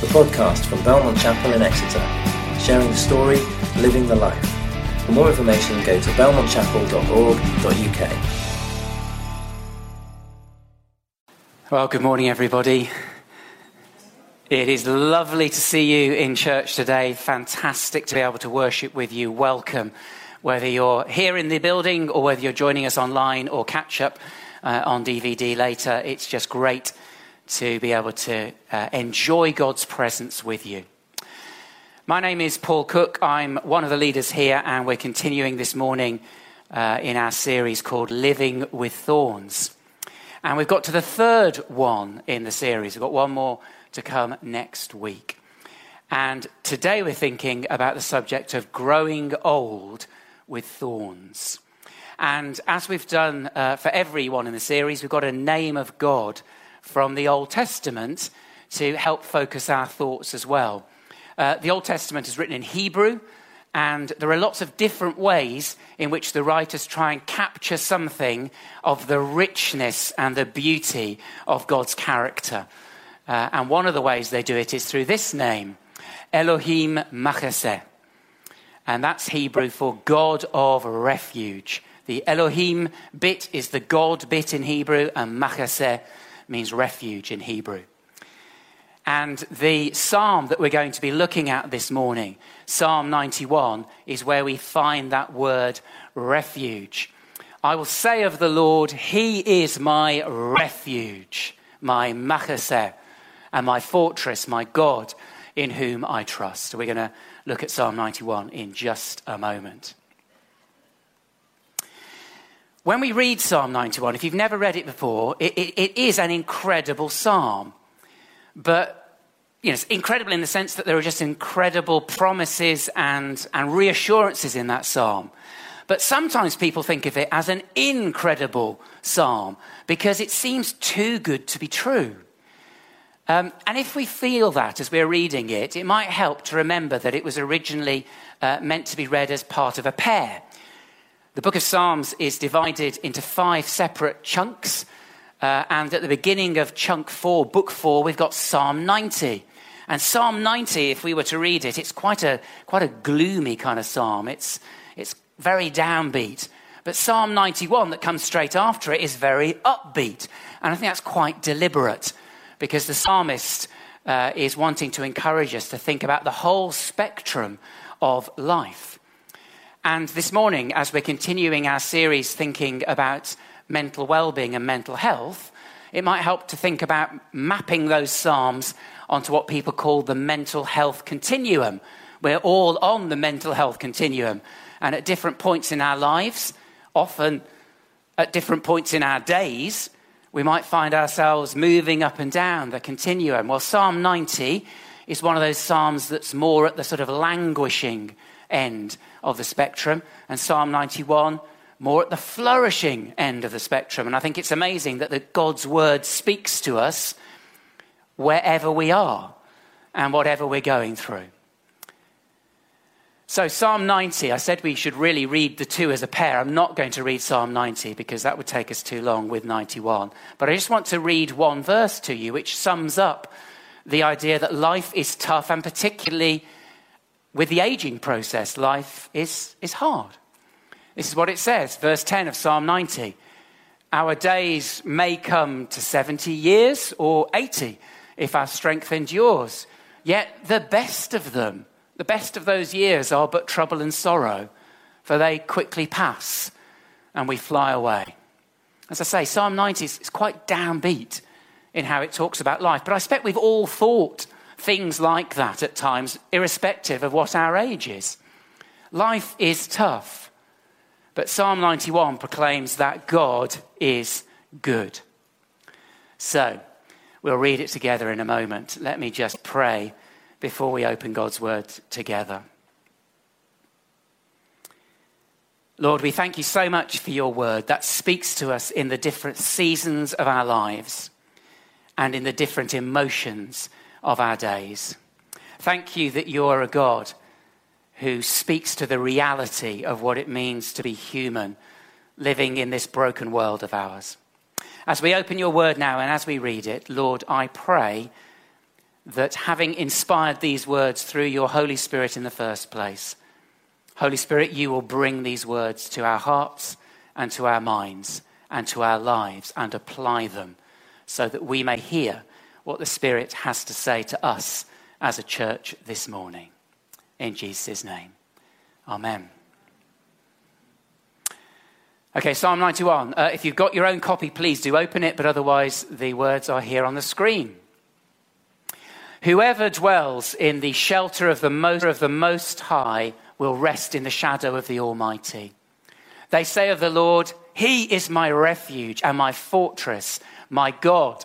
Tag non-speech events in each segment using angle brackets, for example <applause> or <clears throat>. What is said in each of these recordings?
the podcast from Belmont Chapel in Exeter, sharing the story, living the life. For more information, go to belmontchapel.org.uk. Well, good morning, everybody. It is lovely to see you in church today. Fantastic to be able to worship with you. Welcome. Whether you're here in the building or whether you're joining us online or catch up uh, on DVD later, it's just great to be able to uh, enjoy God's presence with you. My name is Paul Cook. I'm one of the leaders here, and we're continuing this morning uh, in our series called Living with Thorns. And we've got to the third one in the series. We've got one more to come next week. And today we're thinking about the subject of growing old with thorns. And as we've done uh, for everyone in the series, we've got a name of God from the Old Testament to help focus our thoughts as well. Uh, the Old Testament is written in Hebrew, and there are lots of different ways in which the writers try and capture something of the richness and the beauty of God's character. Uh, and one of the ways they do it is through this name, Elohim Machaseh. And that's Hebrew for God of refuge. The Elohim bit is the God bit in Hebrew, and Machaseh means refuge in Hebrew. And the psalm that we're going to be looking at this morning, Psalm 91, is where we find that word refuge. I will say of the Lord, He is my refuge, my machaseh, and my fortress, my God, in whom I trust. We're going to look at Psalm 91 in just a moment. When we read Psalm 91, if you've never read it before, it, it, it is an incredible psalm. But you know, it's incredible in the sense that there are just incredible promises and, and reassurances in that psalm. But sometimes people think of it as an incredible psalm because it seems too good to be true. Um, and if we feel that as we're reading it, it might help to remember that it was originally uh, meant to be read as part of a pair. The book of Psalms is divided into five separate chunks. Uh, and at the beginning of chunk four, book four, we've got Psalm 90. And Psalm 90, if we were to read it, it's quite a, quite a gloomy kind of psalm. It's, it's very downbeat. But Psalm 91, that comes straight after it, is very upbeat. And I think that's quite deliberate because the psalmist uh, is wanting to encourage us to think about the whole spectrum of life. And this morning, as we're continuing our series thinking about mental well being and mental health, it might help to think about mapping those Psalms onto what people call the mental health continuum. We're all on the mental health continuum. And at different points in our lives, often at different points in our days, we might find ourselves moving up and down the continuum. Well, Psalm 90 is one of those Psalms that's more at the sort of languishing end of the spectrum, and Psalm 91 more at the flourishing end of the spectrum. And I think it's amazing that the God's word speaks to us wherever we are and whatever we're going through. So, Psalm 90, I said we should really read the two as a pair. I'm not going to read Psalm 90 because that would take us too long with 91. But I just want to read one verse to you which sums up the idea that life is tough and particularly with the aging process, life is, is hard. This is what it says, verse 10 of Psalm 90. Our days may come to 70 years or 80 if our strength endures. Yet the best of them, the best of those years are but trouble and sorrow, for they quickly pass and we fly away. As I say, Psalm 90 is quite downbeat in how it talks about life, but I expect we've all thought things like that at times, irrespective of what our age is. Life is tough, but Psalm 91 proclaims that God is good. So, we'll read it together in a moment. Let me just pray before we open God's word together. Lord, we thank you so much for your word that speaks to us in the different seasons of our lives and in the different emotions of our days. Thank you that you are a God who speaks to the reality of what it means to be human living in this broken world of ours. As we open your word now and as we read it, Lord, I pray that having inspired these words through your Holy Spirit in the first place, Holy Spirit, you will bring these words to our hearts and to our minds and to our lives and apply them so that we may hear what the Spirit has to say to us as a church this morning. In Jesus' name. Amen. Okay, Psalm 91. Uh, if you've got your own copy, please do open it, but otherwise, the words are here on the screen. Whoever dwells in the shelter of the Most, of the most High will rest in the shadow of the Almighty. They say of the Lord, He is my refuge and my fortress, my God,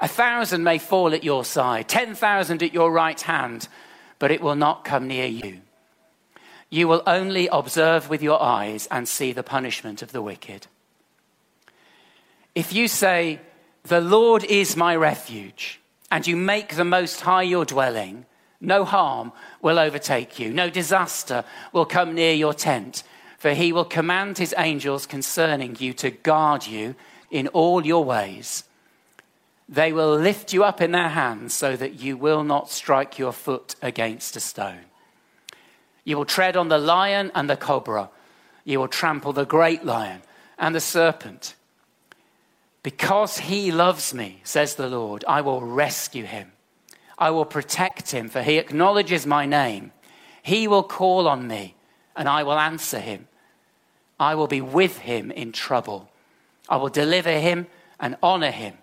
A thousand may fall at your side, ten thousand at your right hand, but it will not come near you. You will only observe with your eyes and see the punishment of the wicked. If you say, The Lord is my refuge, and you make the Most High your dwelling, no harm will overtake you, no disaster will come near your tent, for he will command his angels concerning you to guard you in all your ways. They will lift you up in their hands so that you will not strike your foot against a stone. You will tread on the lion and the cobra. You will trample the great lion and the serpent. Because he loves me, says the Lord, I will rescue him. I will protect him, for he acknowledges my name. He will call on me, and I will answer him. I will be with him in trouble. I will deliver him and honor him.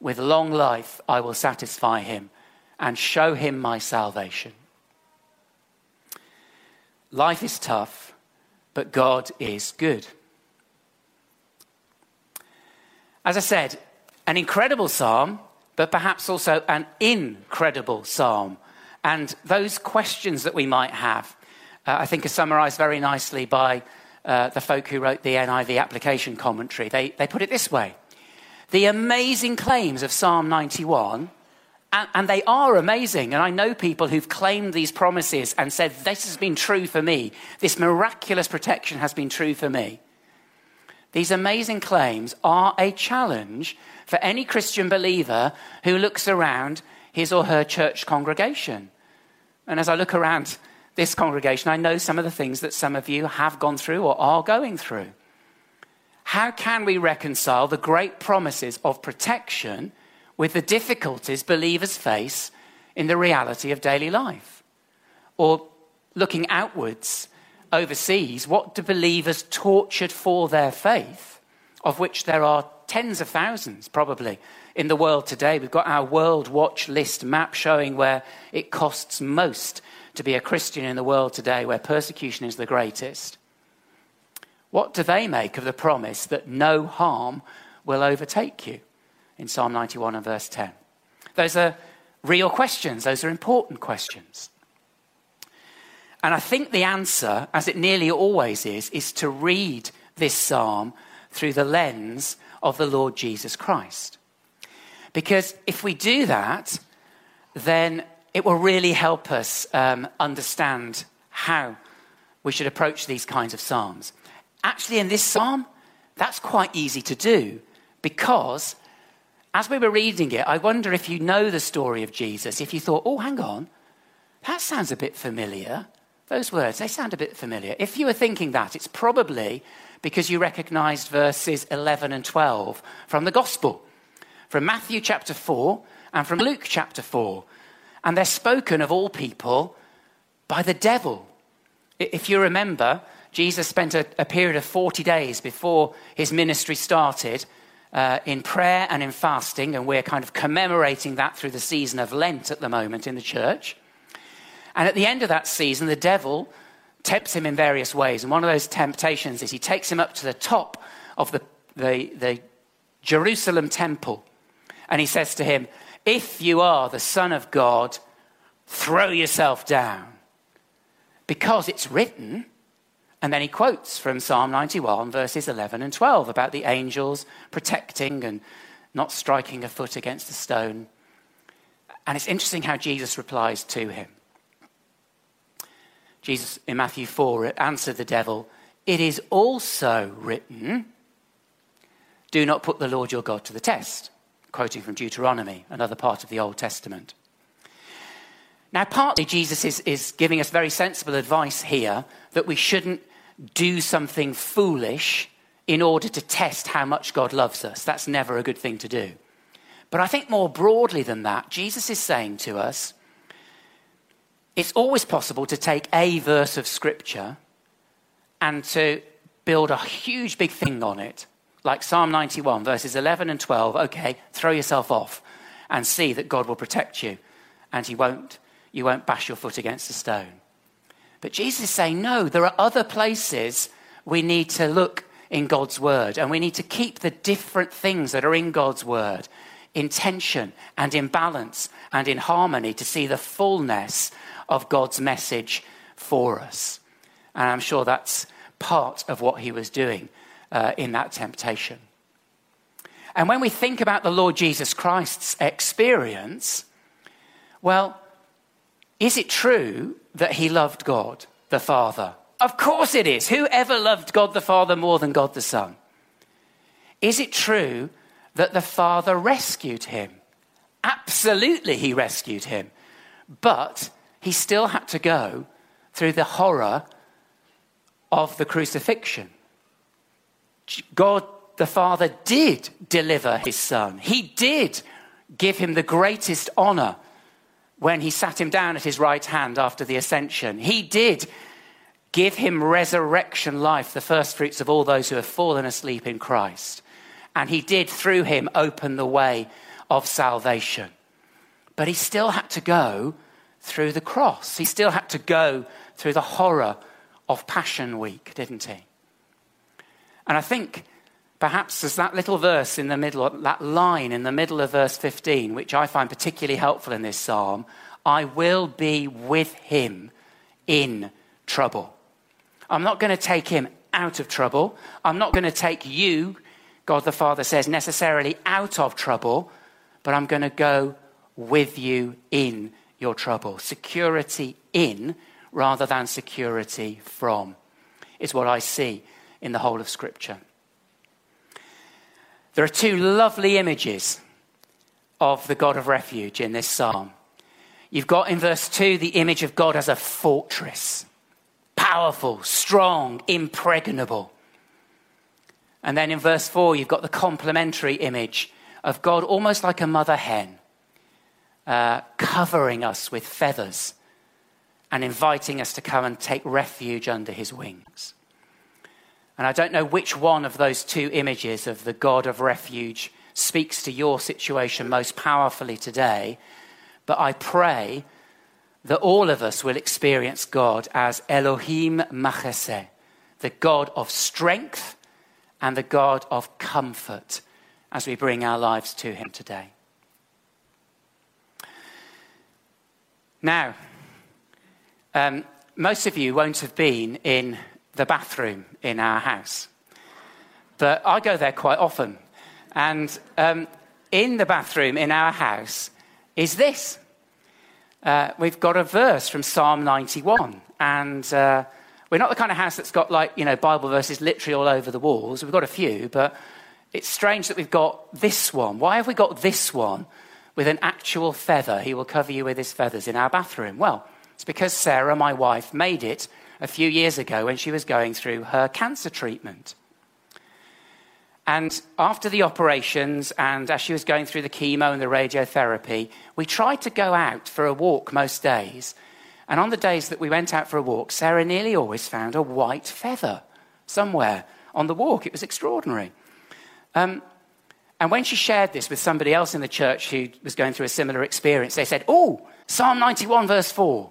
With long life, I will satisfy him and show him my salvation. Life is tough, but God is good. As I said, an incredible psalm but perhaps also an incredible psalm. And those questions that we might have, uh, I think, are summarized very nicely by uh, the folk who wrote the NIV application commentary. They, they put it this way The amazing claims of Psalm 91, and, and they are amazing, and I know people who've claimed these promises and said, This has been true for me, this miraculous protection has been true for me. These amazing claims are a challenge for any Christian believer who looks around his or her church congregation. And as I look around this congregation, I know some of the things that some of you have gone through or are going through. How can we reconcile the great promises of protection with the difficulties believers face in the reality of daily life? Or looking outwards, overseas, what do believers tortured for their faith, of which there are tens of thousands probably in the world today. We've got our World Watch List map showing where it costs most to be a Christian in the world today, where persecution is the greatest. What do they make of the promise that no harm will overtake you in Psalm 91 and verse 10? Those are real questions, those are important questions. And I think the answer, as it nearly always is, is to read this psalm through the lens of the Lord Jesus Christ. Because if we do that, then it will really help us um, understand how we should approach these kinds of psalms. Actually, in this psalm, that's quite easy to do because as we were reading it, I wonder if you know the story of Jesus, if you thought, oh, hang on, that sounds a bit familiar. Those words, they sound a bit familiar. If you were thinking that, it's probably because you recognized verses 11 and 12 from the Gospel, from Matthew chapter 4 and from Luke chapter 4. And they're spoken of all people by the devil. If you remember, Jesus spent a, a period of 40 days before his ministry started uh, in prayer and in fasting, and we're kind of commemorating that through the season of Lent at the moment in the church. And at the end of that season, the devil tempts him in various ways. And one of those temptations is he takes him up to the top of the, the, the Jerusalem temple and he says to him, If you are the Son of God, throw yourself down. Because it's written. And then he quotes from Psalm 91, verses 11 and 12, about the angels protecting and not striking a foot against a stone. And it's interesting how Jesus replies to him. Jesus in Matthew 4 answered the devil, It is also written, Do not put the Lord your God to the test. Quoting from Deuteronomy, another part of the Old Testament. Now, partly Jesus is, is giving us very sensible advice here that we shouldn't do something foolish in order to test how much God loves us. That's never a good thing to do. But I think more broadly than that, Jesus is saying to us it's always possible to take a verse of Scripture and to build a huge big thing on it, like Psalm 91, verses 11 and 12. Okay, throw yourself off and see that God will protect you and he won't, you won't bash your foot against a stone. But Jesus is saying, no, there are other places we need to look in God's word, and we need to keep the different things that are in God's word in tension and in balance and in harmony to see the fullness of God's message for us. And I'm sure that's part of what he was doing uh, in that temptation. And when we think about the Lord Jesus Christ's experience, well, is it true that he loved God the Father? Of course it is. Who ever loved God the Father more than God the Son? Is it true that the Father rescued him? Absolutely, he rescued him. But he still had to go through the horror of the crucifixion. God the Father did deliver his Son, he did give him the greatest honor when he sat him down at his right hand after the ascension. He did give him resurrection life, the first fruits of all those who have fallen asleep in Christ. And he did, through him, open the way of salvation. But he still had to go through the cross. He still had to go through the horror of Passion Week, didn't he? And I think perhaps there's that little verse in the middle, that line in the middle of verse 15, which I find particularly helpful in this psalm I will be with him in trouble. I'm not going to take him out of trouble. I'm not going to take you, God the Father says, necessarily out of trouble, but I'm going to go with you in your trouble. Security in rather than security from is what I see in the whole of Scripture. There are two lovely images of the God of refuge in this psalm. You've got in verse 2 the image of God as a fortress powerful, strong, impregnable. And then in verse 4, you've got the complementary image of God almost like a mother hen, uh, covering us with feathers and inviting us to come and take refuge under his wings. And I don't know which one of those two images of the God of refuge speaks to your situation most powerfully today, but I pray that all of us will experience God as Elohim Machaseh, the God of strength and the God of comfort as we bring our lives to Him today. Now, um, most of you won't have been in the bathroom in our house. But I go there quite often. And um, in the bathroom in our house is this. Uh, we've got a verse from Psalm 91. And uh, we're not the kind of house that's got, like, you know, Bible verses literally all over the walls. We've got a few, but it's strange that we've got this one. Why have we got this one with an actual feather? He will cover you with his feathers in our bathroom. Well, it's because Sarah, my wife, made it a few years ago when she was going through her cancer treatment. And after the operations, and as she was going through the chemo and the radiotherapy, we tried to go out for a walk most days. And on the days that we went out for a walk, Sarah nearly always found a white feather somewhere on the walk. It was extraordinary. Um, and when she shared this with somebody else in the church who was going through a similar experience, they said, Oh, Psalm 91, verse 4.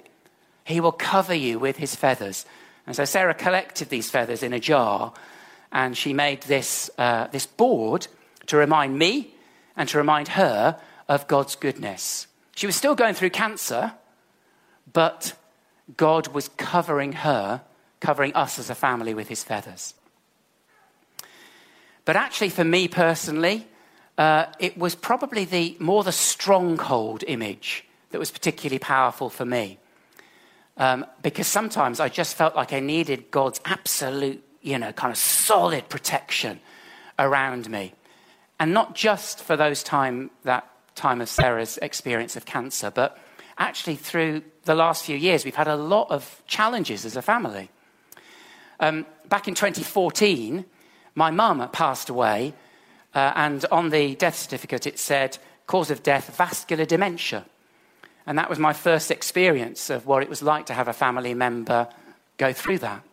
He will cover you with his feathers. And so Sarah collected these feathers in a jar and she made this, uh, this board to remind me and to remind her of God's goodness. She was still going through cancer, but God was covering her, covering us as a family with his feathers. But actually, for me personally, uh, it was probably the more the stronghold image that was particularly powerful for me. Um, because sometimes I just felt like I needed God's absolute, you know, kind of solid protection around me. And not just for those time, that time of Sarah's experience of cancer, but actually through the last few years, we've had a lot of challenges as a family. Um, back in 2014, my mum passed away, uh, and on the death certificate it said, cause of death, vascular dementia. And that was my first experience of what it was like to have a family member go through that.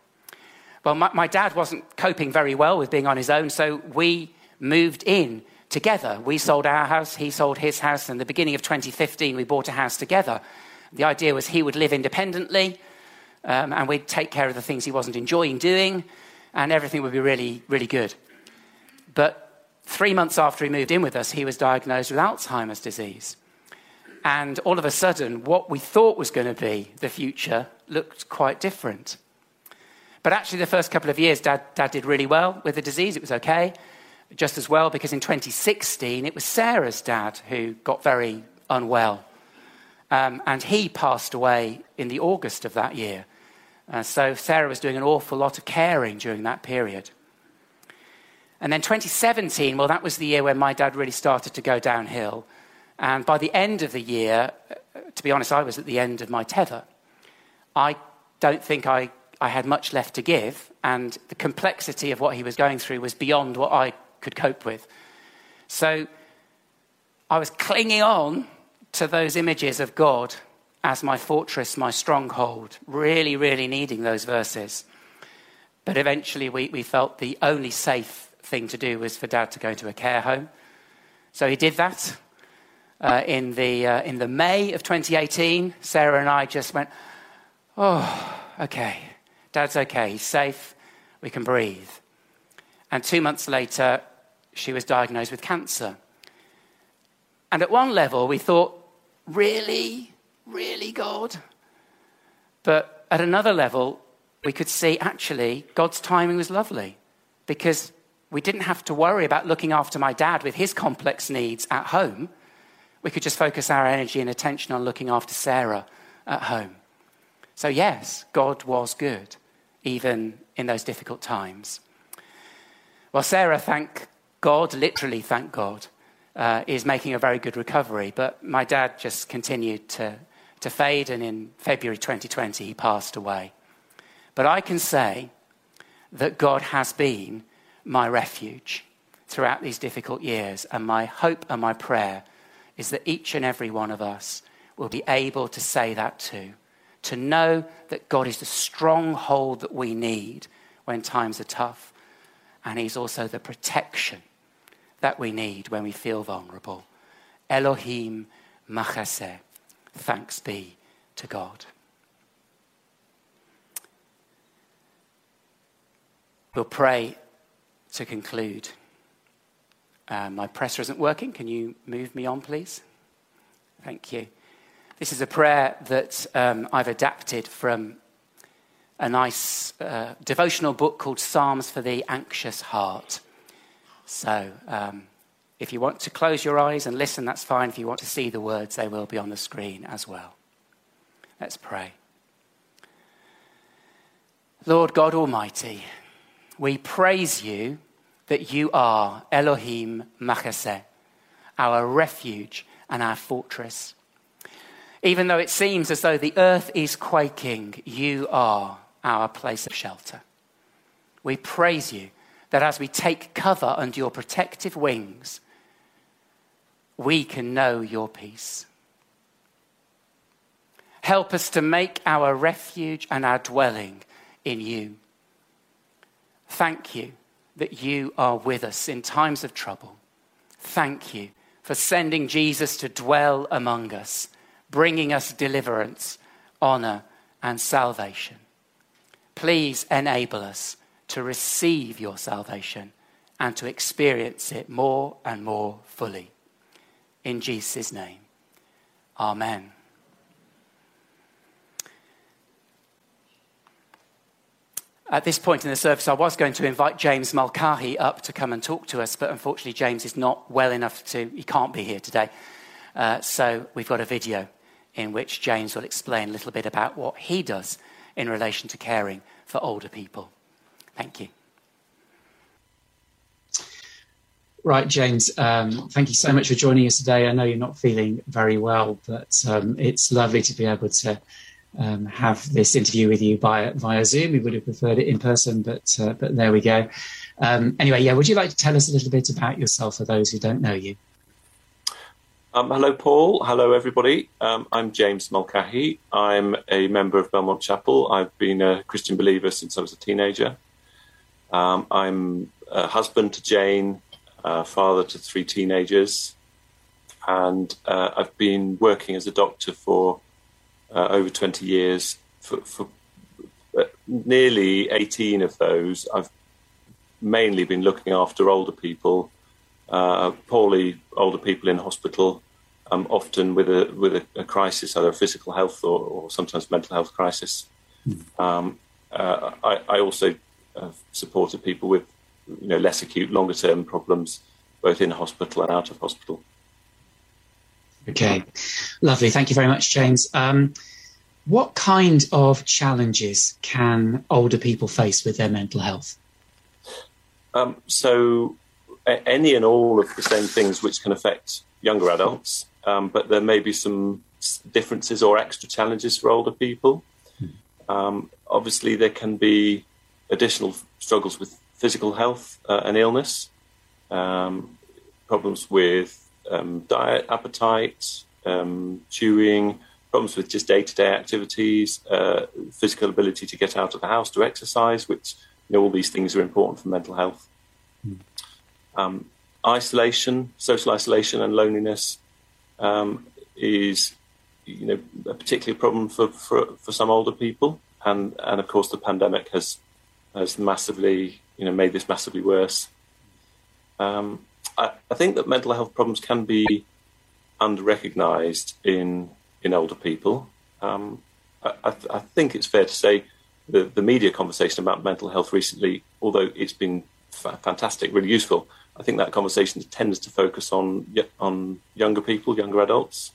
Well, my, my dad wasn't coping very well with being on his own, so we moved in together. We sold our house, he sold his house. In the beginning of 2015, we bought a house together. The idea was he would live independently um, and we'd take care of the things he wasn't enjoying doing, and everything would be really, really good. But three months after he moved in with us, he was diagnosed with Alzheimer's disease. And all of a sudden, what we thought was going to be the future looked quite different. But actually, the first couple of years, Dad, Dad did really well with the disease. It was okay just as well because in 2016 it was Sarah's dad who got very unwell. Um, and he passed away in the August of that year. Uh, so Sarah was doing an awful lot of caring during that period. And then 2017, well, that was the year when my dad really started to go downhill. And by the end of the year, uh, to be honest, I was at the end of my tether. I don't think I, I had much left to give, and the complexity of what he was going through was beyond what I could cope with. So I was clinging on to those images of God as my fortress, my stronghold, really, really needing those verses. But eventually we, we felt the only safe thing to do was for dad to go to a care home. So he did that. Uh, in, the, uh, in the May of 2018, Sarah and I just went, oh, okay, dad's okay, he's safe, we can breathe. And two months later, she was diagnosed with cancer. And at one level, we thought, really? Really, God? But at another level, we could see actually God's timing was lovely because we didn't have to worry about looking after my dad with his complex needs at home. We could just focus our energy and attention on looking after Sarah at home. So, yes, God was good, even in those difficult times. Well, Sarah, thank God, literally, thank God, uh, is making a very good recovery. But my dad just continued to, to fade, and in February 2020, he passed away. But I can say that God has been my refuge throughout these difficult years, and my hope and my prayer is that each and every one of us will be able to say that too. To know that God is the stronghold that we need when times are tough, and He's also the protection that we need when we feel vulnerable. Elohim machaseh. Thanks be to God. We'll pray to conclude. Uh, my presser isn't working. Can you move me on, please? Thank you. This is a prayer that um, I've adapted from a nice uh, devotional book called Psalms for the Anxious Heart. So, um, if you want to close your eyes and listen, that's fine. If you want to see the words, they will be on the screen as well. Let's pray. Lord God Almighty, we praise you that you are Elohim Machaseh, our refuge and our fortress. Even though it seems as though the earth is quaking, you are our place of shelter. We praise you that as we take cover under your protective wings, we can know your peace. Help us to make our refuge and our dwelling in you. Thank you that you are with us in times of trouble. Thank you for sending Jesus to dwell among us, bringing us deliverance, honor, and salvation. Please enable us to receive your salvation and to experience it more and more fully. In Jesus' name, Amen. At this point in the service, I was going to invite James Mulcahy up to come and talk to us, but unfortunately, James is not well enough to, he can't be here today. Uh, so we've got a video in which James will explain a little bit about what he does in relation to caring for older people. Thank you. Right, James, um, thank you so much for joining us today. I know you're not feeling very well, but um, it's lovely to be able to um, have this interview with you via, via Zoom. We would have preferred it in person, but, uh, but there we go. Um, anyway, yeah, would you like to tell us a little bit about yourself for those who don't know you? Um, hello, Paul. Hello, everybody. Um, I'm James Mulcahy. I'm a member of Belmont Chapel. I've been a Christian believer since I was a teenager. Um, I'm a husband to Jane, father to three teenagers, and uh, I've been working as a doctor for uh, over 20 years. For, for uh, nearly 18 of those, I've mainly been looking after older people, uh, poorly older people in hospital, um, often with a with a, a, crisis, either a physical health or, or sometimes mental health crisis. Mm. Um, uh, I, I, also have supported people with you know less acute, longer term problems, both in hospital and out of hospital. Okay, lovely. Thank you very much, James. Um, what kind of challenges can older people face with their mental health? Um, so, any and all of the same things which can affect younger adults um, but there may be some differences or extra challenges for older people. Um, obviously, there can be additional struggles with physical health uh, and illness, um, problems with um, diet, appetite, um, chewing, problems with just day-to-day activities, uh, physical ability to get out of the house to exercise, which you know all these things are important for mental health. Mm. isolation, social isolation, and loneliness um, is you know a particular problem for, for, for some older people, and and of course the pandemic has has massively you know made this massively worse. Um, I, I, think that mental health problems can be under recognised in in older people. Um, I, I, I, think it's fair to say the the media conversation about mental health recently, although it's been f- fantastic, really useful, I think that conversation tends to focus on on younger people, younger adults,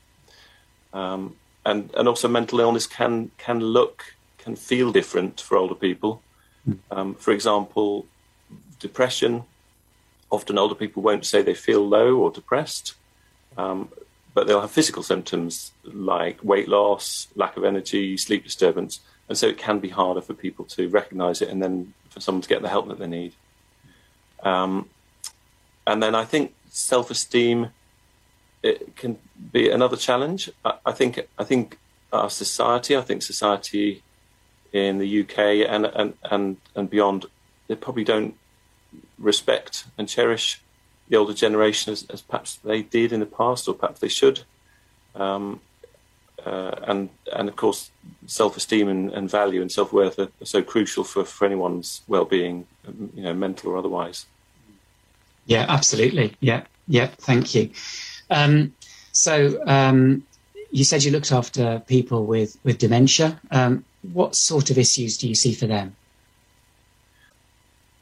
um, and and also mental illness can can look can feel different for older people. Hmm. Um, for example, depression. Often older people won't say they feel low or depressed, um, but they'll have physical symptoms like weight loss, lack of energy, sleep disturbance, and so it can be harder for people to recognise it and then for someone to get the help that they need. Um, and then I think self-esteem it can be another challenge. I, I, think I think our society, I think society in the UK and and and, and beyond, they probably don't respect and cherish the older generation as, as perhaps they did in the past, or perhaps they should. Um, uh, and and of course, self-esteem and, and value and self-worth are, are, so crucial for, for anyone's well-being, you know, mental or otherwise. Yeah, absolutely. Yeah, yeah. Thank you. Um, so um, you said you looked after people with with dementia. Um, what sort of issues do you see for them?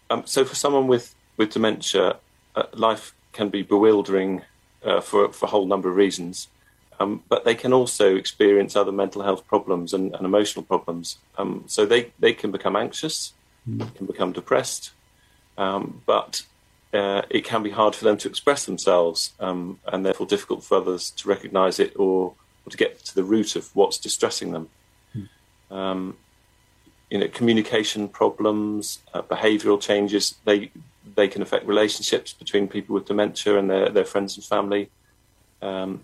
Um, so for someone with with dementia, uh, life can be bewildering uh, for for a whole number of reasons. Um, but they can also experience other mental health problems and, and emotional problems. Um, so they, they can become anxious, mm. can become depressed, um, but uh, it can be hard for them to express themselves um, and therefore difficult for others to recognize it or, or, to get to the root of what's distressing them. Hmm. You know, communication problems, uh, behavioral changes, they, they can affect relationships between people with dementia and their, their friends and family. Um,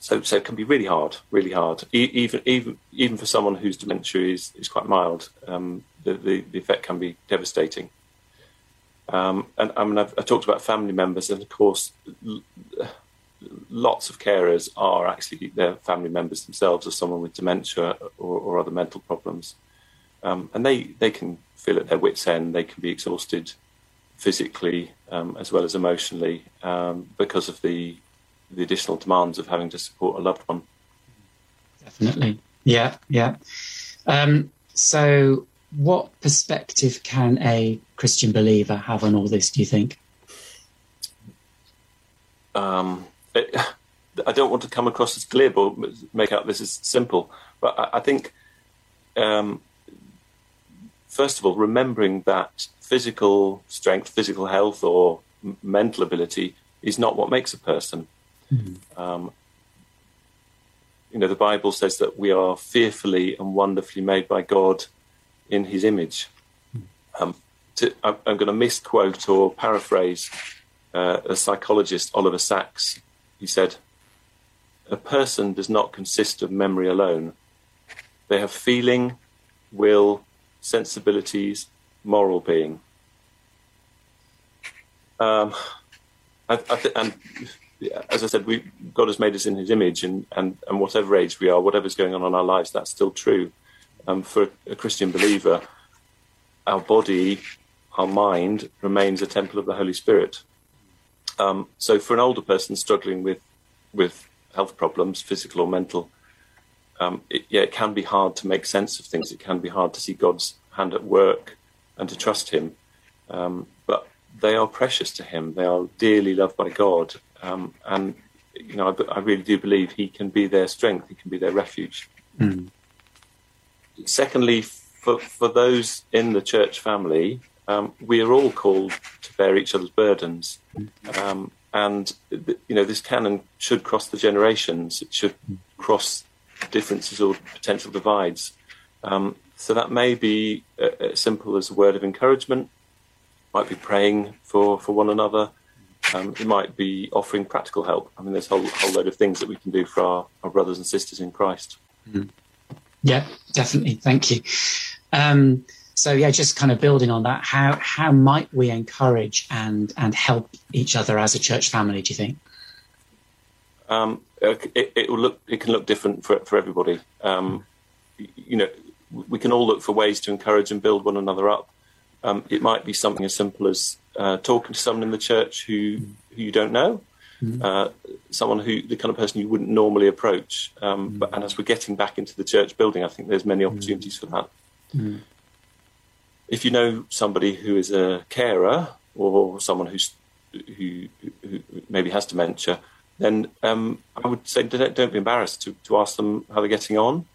so, so it can be really hard, really hard. E- even, even, even for someone whose dementia is, is quite mild, um, the, the, the effect can be devastating. Um, and I mean, I've, I've, talked about family members, and of course, l- lots of carers are actually their family members themselves, or someone with dementia or, or other mental problems, um, and they they can feel at their wits' end. They can be exhausted physically um, as well as emotionally um, because of the the additional demands of having to support a loved one. Definitely, yeah, yeah. Um, so what perspective can a Christian believer have on all this? Do you think? Um, it, I don't want to come across as glib or make out this is simple, but I, I think, um, first of all, remembering that physical strength, physical health, or m- mental ability is not what makes a person. Mm-hmm. Um, you know, the Bible says that we are fearfully and wonderfully made by God in His image. Hmm. Um, to, I'm, I'm, going to misquote or paraphrase uh, a psychologist, Oliver Sacks. He said, "A person does not consist of memory alone. They have feeling, will, sensibilities, moral being." Um, I, I th- and as I said, we, God has made us in His image, and, and, and whatever age we are, whatever's going on in our lives, that's still true. Um, for a Christian believer, our body, our mind remains a temple of the Holy Spirit. Um, so, for an older person struggling with with health problems, physical or mental, um, it, yeah, it can be hard to make sense of things. It can be hard to see God's hand at work and to trust Him. Um, but they are precious to Him. They are dearly loved by God, um, and you know, I, I, really do believe He can be their strength. He can be their refuge. Mm. Secondly, for for those in the church family, um, we are all called to bear each other's burdens, um, and you know, this can and should cross the generations. It should cross differences or potential divides. Um, so that may be as simple as a word of encouragement, might be praying for, for one another, um, it might be offering practical help. I mean, there's a whole, whole load of things that we can do for our, our brothers and sisters in Christ. Mm. Yeah, definitely. Thank you. Um, so yeah, just kind of building on that, how how might we encourage and and help each other as a church family? Do you think? Um, it, it, will look it can look different for for everybody. Um, you know, we can all look for ways to encourage and build one another up. Um, it might be something as simple as uh, talking to someone in the church who who you don't know, mm-hmm. uh, someone who the kind of person you wouldn't normally approach. Um, mm-hmm. But and as we're getting back into the church building, I think there's many mm-hmm. opportunities for that. Mm-hmm. If you know somebody who is a carer or someone who's who, who maybe has dementia, then um, I would say don't, don't, be embarrassed to, to ask them how they're getting on.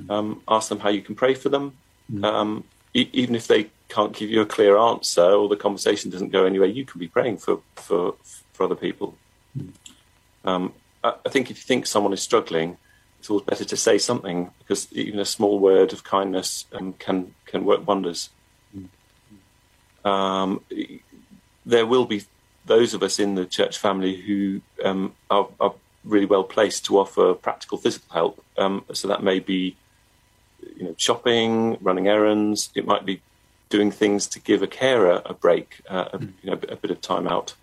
Mm-hmm. Um, ask them how you can pray for them. Mm-hmm. Um, e- even if they can't give you a clear answer or the conversation doesn't go anywhere, you can be praying for for for other people. Mm. Um, I, I, think if you think someone is struggling, it's always better to say something because even a small word of kindness um, can can work wonders. Mm. Um, there will be those of us in the church family who um, are, are, really well placed to offer practical physical help. Um, so that may be you know, shopping, running errands. It might be doing things to give a carer a break, uh, a, hmm. you know, a bit of time out.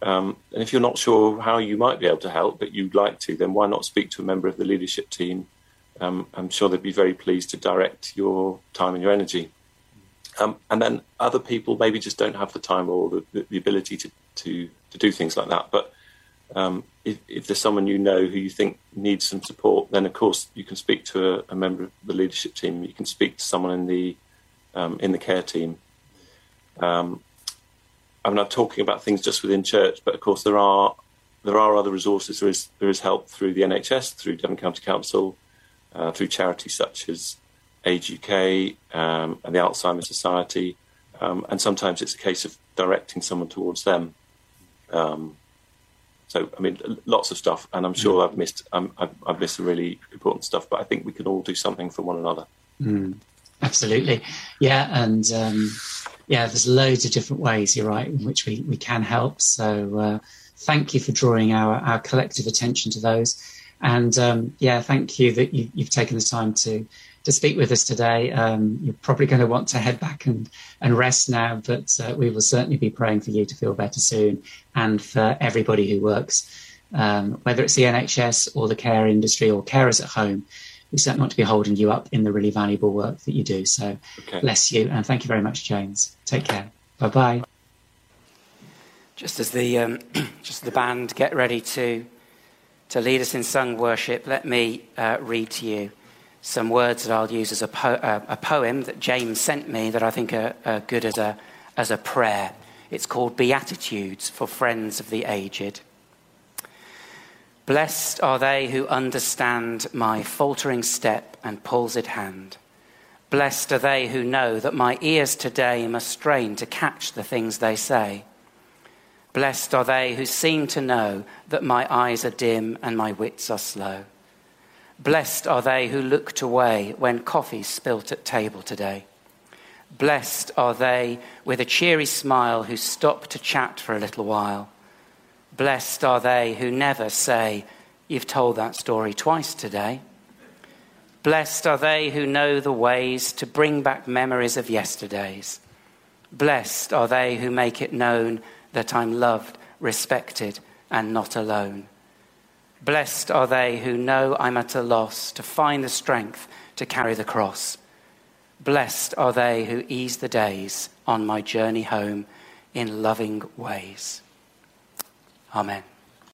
Um, and if you're not sure how you might be able to help, but you'd like to, then why not speak to a member of the leadership team? Um, I'm sure they'd be very pleased to direct your time and your energy. Um, and then other people maybe just don't have the time or the, the ability to, to, to do things like that. But um, if, if, there's someone you know who you think needs some support, then of course you can speak to a, a member of the leadership team. You can speak to someone in the um, in the care team. Um, I'm not talking about things just within church, but of course there are there are other resources. There is there is help through the NHS, through Devon County Council, uh, through charities such as Age UK um, and the Alzheimer's Society, um, and sometimes it's a case of directing someone towards them. Um, so, I mean, lots of stuff, and I'm sure mm. I've missed um, I've, I've, missed some really important stuff. But I think we can all do something for one another. Mm. Absolutely, yeah, and um, yeah, there's loads of different ways. You're right in which we we can help. So, uh, thank you for drawing our our collective attention to those, and um, yeah, thank you that you, you've taken the time to to speak with us today. Um, you're probably going to want to head back and, and rest now, but uh, we will certainly be praying for you to feel better soon and for everybody who works, um, whether it's the NHS or the care industry or carers at home. We certainly want to be holding you up in the really valuable work that you do. So okay. bless you and thank you very much, James. Take care. Bye bye. Just as the um, <clears throat> just the band get ready to to lead us in sung worship, let me uh, read to you some words that I'll use as a, po- uh, a poem that James sent me that I think are, are good as a, as a prayer. It's called Beatitudes for Friends of the Aged. Blessed are they who understand my faltering step and palsied hand. Blessed are they who know that my ears today must strain to catch the things they say. Blessed are they who seem to know that my eyes are dim and my wits are slow. Blessed are they who looked away when coffee spilt at table today. Blessed are they with a cheery smile who stop to chat for a little while. Blessed are they who never say, You've told that story twice today. Blessed are they who know the ways to bring back memories of yesterdays. Blessed are they who make it known that I'm loved, respected, and not alone. Blessed are they who know I'm at a loss to find the strength to carry the cross. Blessed are they who ease the days on my journey home in loving ways. Amen.